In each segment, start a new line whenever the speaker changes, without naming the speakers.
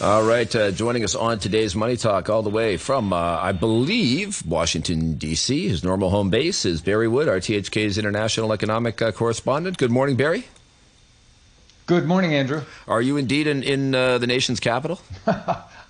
All right, uh, joining us on today's Money Talk, all the way from, uh, I believe, Washington, D.C., his normal home base is Barry Wood, RTHK's international economic uh, correspondent. Good morning, Barry.
Good morning, Andrew.
Are you indeed in, in uh, the nation's capital?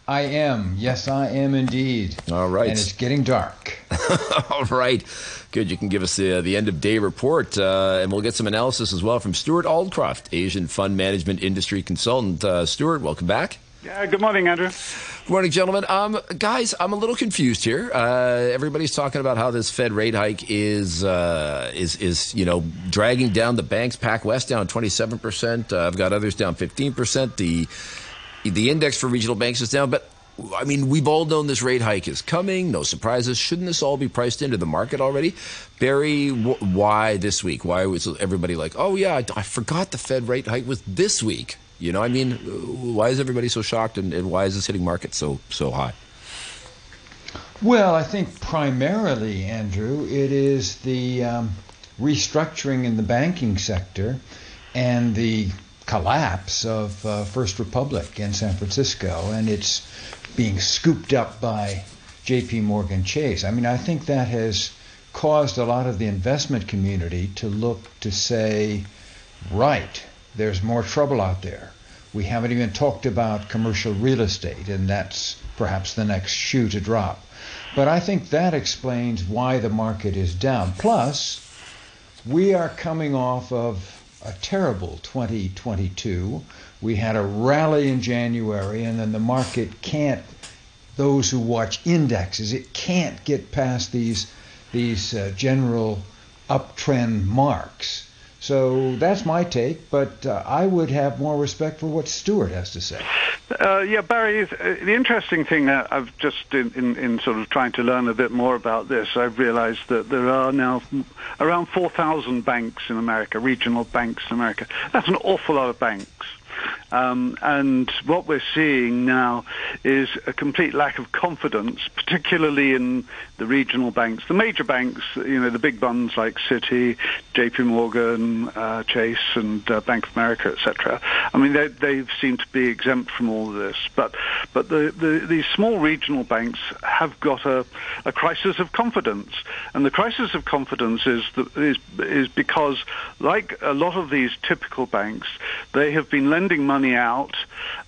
I am. Yes, I am indeed.
All right.
And it's getting dark.
all right. Good. You can give us the, the end of day report, uh, and we'll get some analysis as well from Stewart Aldcroft, Asian Fund Management Industry Consultant. Uh, Stewart, welcome back.
Yeah, good morning, Andrew.
Good morning, gentlemen. Um, guys, I'm a little confused here. Uh, everybody's talking about how this Fed rate hike is uh, is is you know dragging down the banks. PacWest down 27 percent. Uh, I've got others down 15 percent. The the index for regional banks is down, but I mean, we've all known this rate hike is coming. No surprises. Shouldn't this all be priced into the market already? Barry, wh- why this week? Why was everybody like, oh yeah, I, I forgot the Fed rate hike was this week? You know, I mean, why is everybody so shocked, and, and why is this hitting market so so high?
Well, I think primarily, Andrew, it is the um, restructuring in the banking sector and the collapse of uh, First Republic in San Francisco, and it's being scooped up by J.P. Morgan Chase. I mean, I think that has caused a lot of the investment community to look to say, right, there's more trouble out there. We haven't even talked about commercial real estate, and that's perhaps the next shoe to drop. But I think that explains why the market is down. Plus, we are coming off of a terrible 2022. We had a rally in January, and then the market can't. Those who watch indexes, it can't get past these these uh, general uptrend marks. So that's my take, but uh, I would have more respect for what Stewart has to say.
Uh, yeah, Barry, uh, the interesting thing that I've just, in, in, in, sort of trying to learn a bit more about this, I've realized that there are now around 4,000 banks in America, regional banks in America. That's an awful lot of banks. Um, and what we're seeing now is a complete lack of confidence, particularly in the regional banks. The major banks, you know, the big ones like Citi, J.P. Morgan, uh, Chase, and uh, Bank of America, etc. I mean, they, they seem to be exempt from all this. But but the, the these small regional banks have got a, a crisis of confidence, and the crisis of confidence is the, is is because, like a lot of these typical banks, they have been lending money out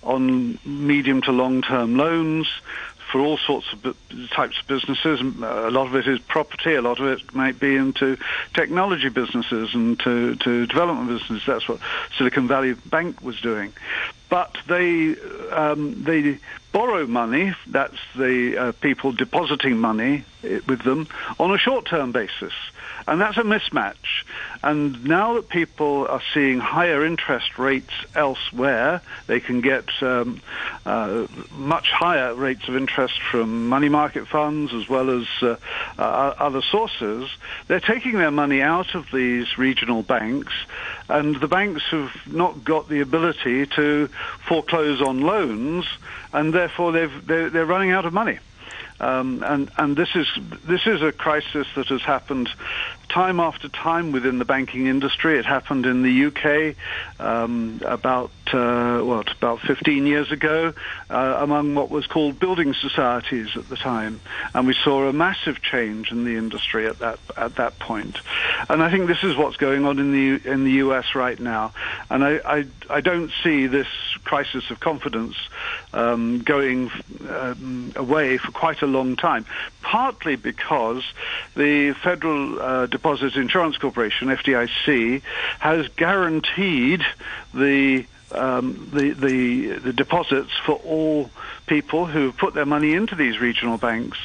on medium to long term loans for all sorts of types of businesses. Uh, a lot of it is property. A lot of it might be into technology businesses and to, to development businesses. That's what Silicon Valley Bank was doing. But they um, they borrow money. That's the uh, people depositing money eh, with them on a short-term basis. And that's a mismatch. And now that people are seeing higher interest rates elsewhere, they can get um, uh, much higher rates of interest from money market funds as well as uh, uh, other sources. They're taking their money out of these regional banks, and the banks have not got the ability to foreclose on loans, and therefore they've, they're, they're running out of money. Um, and and this is this is a crisis that has happened time after time within the banking industry. It happened in the UK um, about uh, what about 15 years ago uh, among what was called building societies at the time, and we saw a massive change in the industry at that at that point. And I think this is what's going on in the in the US right now. And I I, I don't see this crisis of confidence um, going um, away for quite a long time. Partly because the Federal uh, Deposit Insurance Corporation (FDIC) has guaranteed the um, the, the, the deposits for all people who have put their money into these regional banks,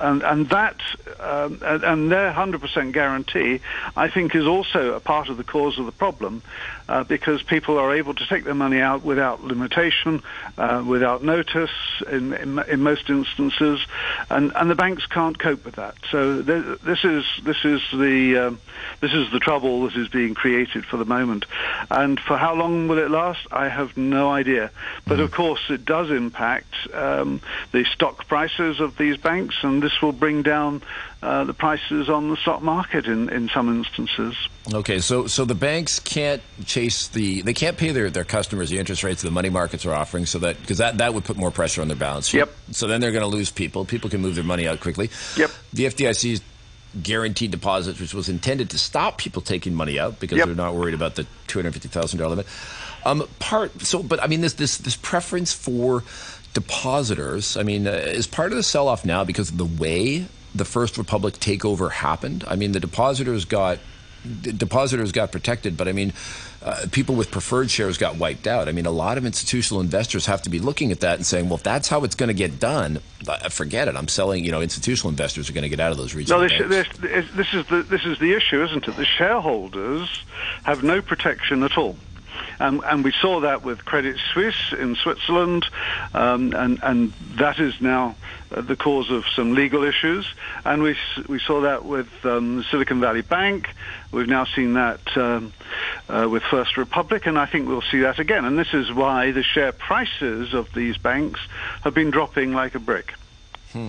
and and that um, and, and, their 100% guarantee, I think, is also a part of the cause of the problem, uh, because people are able to take their money out without limitation, uh, without notice, in, in, in most instances, and and the banks can't cope with that. So th- this is this is the um, this is the trouble that is being created for the moment, and for how long will it last? I have no idea. But mm. of course, it does impact um, the stock prices of these banks, and this will bring down uh, the prices on the stock market in, in some instances.
Okay, so so the banks can't chase the they can't pay their, their customers the interest rates the money markets are offering, so that because that, that would put more pressure on their balance sheet.
Yep.
So then they're going to lose people. People can move their money out quickly.
Yep.
The FDIC's guaranteed deposits, which was intended to stop people taking money out because
yep.
they're not worried about the two hundred fifty thousand dollar limit. Um, part so, but I mean this this this preference for depositors. I mean, uh, is part of the sell off now because of the way the First Republic takeover happened. I mean, the depositors got depositors got protected, but I mean, uh, people with preferred shares got wiped out. I mean, a lot of institutional investors have to be looking at that and saying, well, if that's how it's going to get done, uh, forget it. I'm selling. You know, institutional investors are going to get out of those regional
no, this, this, this, is the this is the issue, isn't it? The shareholders have no protection at all. And, and we saw that with Credit Suisse in Switzerland, um, and, and that is now uh, the cause of some legal issues. And we, we saw that with um, Silicon Valley Bank. We've now seen that um, uh, with First Republic, and I think we'll see that again. And this is why the share prices of these banks have been dropping like a brick.
Hmm.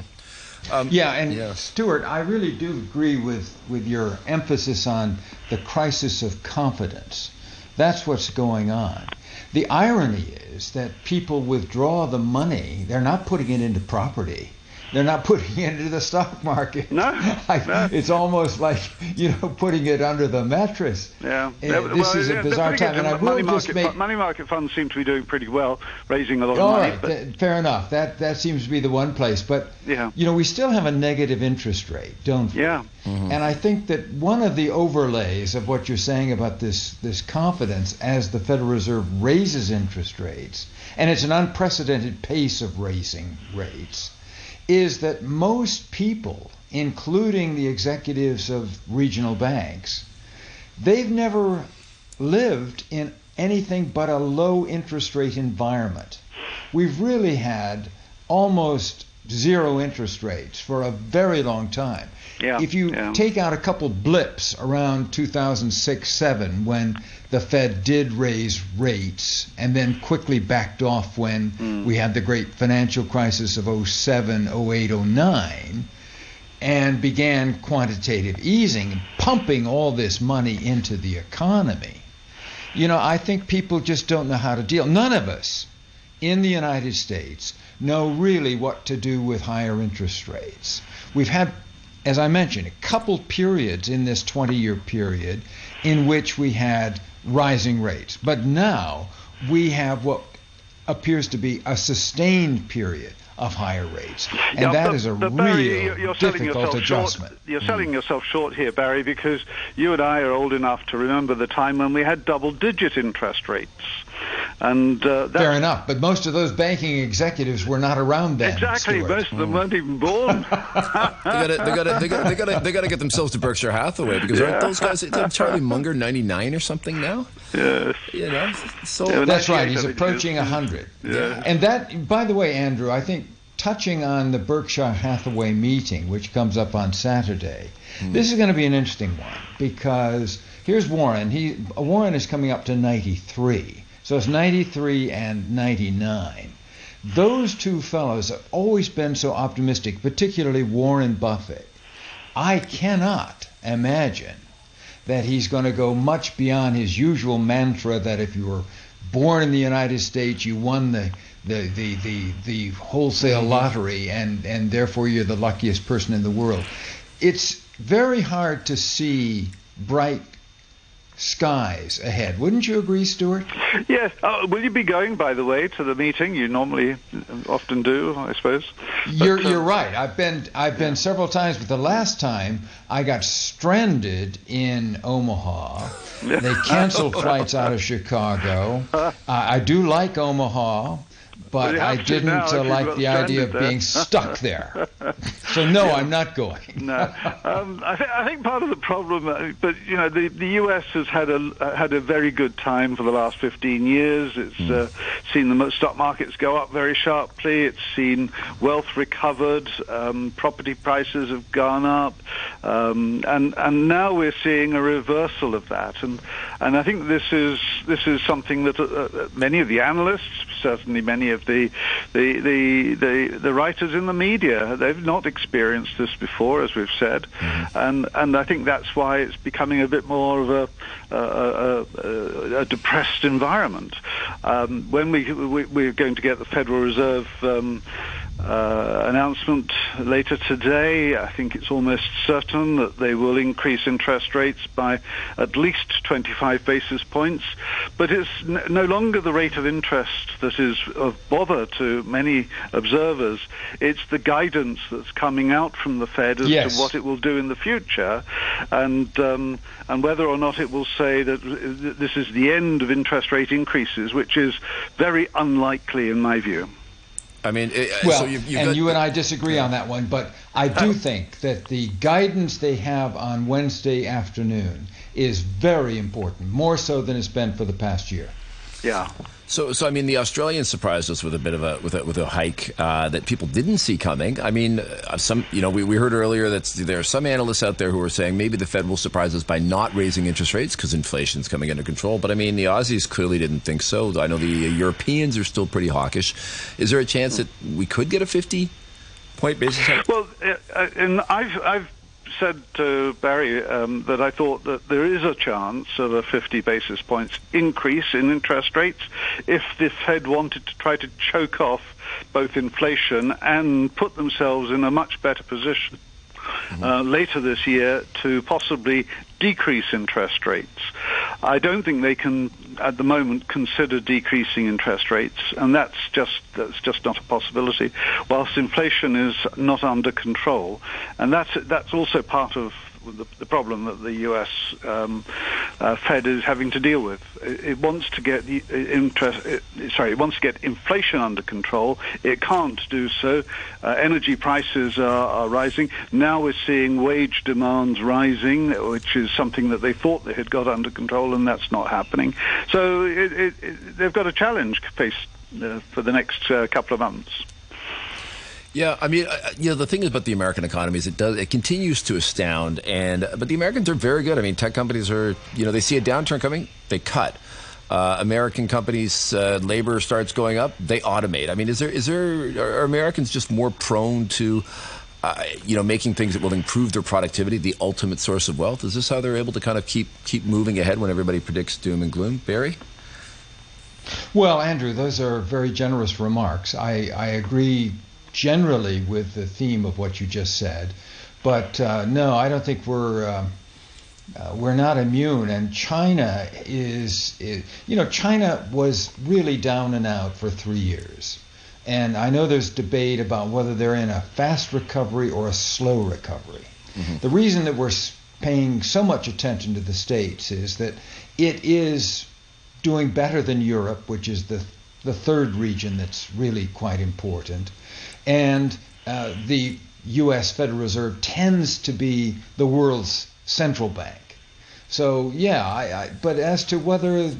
Um, yeah, and yes. Stewart, I really do agree with, with your emphasis on the crisis of confidence. That's what's going on. The irony is that people withdraw the money, they're not putting it into property. They're not putting it into the stock market.
No,
I,
no.
It's almost like you know putting it under the mattress.
Yeah, uh,
this well, is a bizarre time, and I will
money
just
market,
make
money market funds seem to be doing pretty well, raising a lot
of
All
money.
Right,
th- fair enough. That that seems to be the one place, but
yeah.
you know we still have a negative interest rate, don't we?
Yeah.
Mm-hmm. And I think that one of the overlays of what you're saying about this this confidence as the Federal Reserve raises interest rates, and it's an unprecedented pace of raising rates is that most people, including the executives of regional banks, they've never lived in anything but a low interest rate environment. We've really had almost zero interest rates for a very long time.
Yeah,
if you
yeah.
take out a couple blips around 2006 7 when the Fed did raise rates and then quickly backed off when mm. we had the great financial crisis of 07, 08, 09 and began quantitative easing, pumping all this money into the economy. You know, I think people just don't know how to deal. None of us in the United States know really what to do with higher interest rates. We've had, as I mentioned, a couple periods in this 20 year period in which we had rising rates. But now we have what appears to be a sustained period of higher rates, and
yeah,
that
but,
is a
but
Barry,
real
you're difficult adjustment.
Short, you're selling mm. yourself short here, Barry, because you and I are old enough to remember the time when we had double-digit interest rates. And uh,
fair enough, but most of those banking executives were not around then.
Exactly,
Stewart.
most of them mm. weren't even born.
they got to they got they got to get themselves to Berkshire Hathaway because yeah. aren't those guys? Charlie Munger ninety nine or something now?
Yes.
You know, so
yeah, that's right. He's approaching hundred.
Yeah.
And that, by the way, Andrew, I think touching on the Berkshire Hathaway meeting, which comes up on Saturday, mm. this is going to be an interesting one because here's Warren. He Warren is coming up to 93, so it's 93 and 99. Those two fellows have always been so optimistic, particularly Warren Buffett. I cannot imagine that he's going to go much beyond his usual mantra that if you were born in the United States, you won the the, the, the, the wholesale lottery and, and therefore you're the luckiest person in the world. It's very hard to see bright skies ahead. Wouldn't you agree, Stewart?
Yes. Uh, will you be going, by the way, to the meeting? You normally often do, I suppose.
You're uh, you're right. I've been I've been several times, but the last time I got stranded in Omaha. They canceled flights out of Chicago. Uh, I do like Omaha but I didn't uh, like the idea of being stuck there. so no, yeah. I'm not going.
no, um, I, th- I, think part of the problem, uh, but you know, the, the U.S. has had a uh, had a very good time for the last 15 years. It's mm. uh, seen the stock markets go up very sharply. It's seen wealth recovered, um, property prices have gone up, um, and and now we're seeing a reversal of that. And and I think this is this is something that uh, uh many of the analysts, certainly many of the the, the the the writers in the media, they've not experienced this before, as we've said, mm-hmm. and and I think that's why it's becoming a bit more of a a, a, a depressed environment. Um, when we, we are going to get the Federal Reserve. Um, uh, announcement later today. I think it's almost certain that they will increase interest rates by at least 25 basis points. But it's n- no longer the rate of interest that is of bother to many observers. It's the guidance that's coming out from the Fed as yes. to what it will do in the future, and um, and whether or not it will say that this is the end of interest rate increases, which is very unlikely in my view.
I mean, it, uh,
well,
so
you've, you've and got, you and I disagree yeah. on that one, but I do think that the guidance they have on Wednesday afternoon is very important, more so than it's been for the past year.
Yeah.
So, so I mean, the Australians surprised us with a bit of a with a, with a hike uh, that people didn't see coming. I mean, uh, some you know we, we heard earlier that there are some analysts out there who are saying maybe the Fed will surprise us by not raising interest rates because inflation is coming under control. But I mean, the Aussies clearly didn't think so. I know the Europeans are still pretty hawkish. Is there a chance that we could get a fifty point basis?
Well, uh, and I've I've said to Barry um, that I thought that there is a chance of a 50 basis points increase in interest rates if the Fed wanted to try to choke off both inflation and put themselves in a much better position mm-hmm. uh, later this year to possibly decrease interest rates. I don't think they can, at the moment, consider decreasing interest rates, and that's just that's just not a possibility. Whilst inflation is not under control, and that's that's also part of the, the problem that the U.S. Um, uh, Fed is having to deal with. It, it wants to get uh, interest. It, sorry, it wants to get inflation under control. It can't do so. Uh, energy prices are, are, rising. Now we're seeing wage demands rising, which is something that they thought they had got under control, and that's not happening. So it, they've got a challenge faced uh, for the next uh, couple of months.
Yeah, I mean, uh, you know, the thing is about the American economy is it does it continues to astound, and but the Americans are very good. I mean, tech companies are, you know, they see a downturn coming, they cut. Uh, American companies, uh, labor starts going up, they automate. I mean, is there is there are Americans just more prone to, uh, you know, making things that will improve their productivity, the ultimate source of wealth? Is this how they're able to kind of keep keep moving ahead when everybody predicts doom and gloom? Barry.
Well, Andrew, those are very generous remarks. I, I agree generally with the theme of what you just said. But uh, no, I don't think we're. Uh, uh, we're not immune, and China is, is, you know, China was really down and out for three years. And I know there's debate about whether they're in a fast recovery or a slow recovery. Mm-hmm. The reason that we're paying so much attention to the States is that it is doing better than Europe, which is the, the third region that's really quite important and uh, the U.S. Federal Reserve tends to be the world's central bank. So yeah, I, I, but as to whether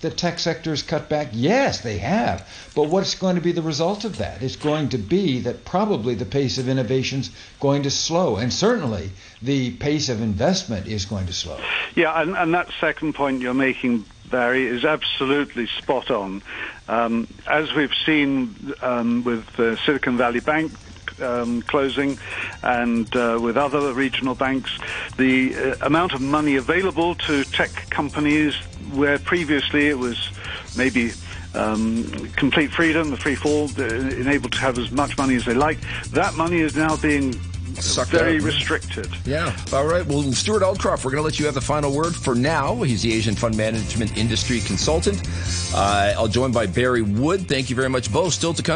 the tech sector has cut back, yes, they have. But what's going to be the result of that? It's going to be that probably the pace of innovation is going to slow, and certainly the pace of investment is going to slow.
Yeah, and, and that second point you're making, Barry, is absolutely spot on. Um, as we've seen um, with uh, Silicon Valley Bank um, closing and uh, with other regional banks, the uh, amount of money available to tech companies where previously it was maybe um, complete freedom, the free fall, uh, enabled to have as much money as they like, that money is now being Sucked very out. restricted.
Yeah. All right. Well, Stewart Aldcroft, we're going to let you have the final word for now. He's the Asian Fund Management Industry Consultant. Uh, I'll join by Barry Wood. Thank you very much, both. Still to come.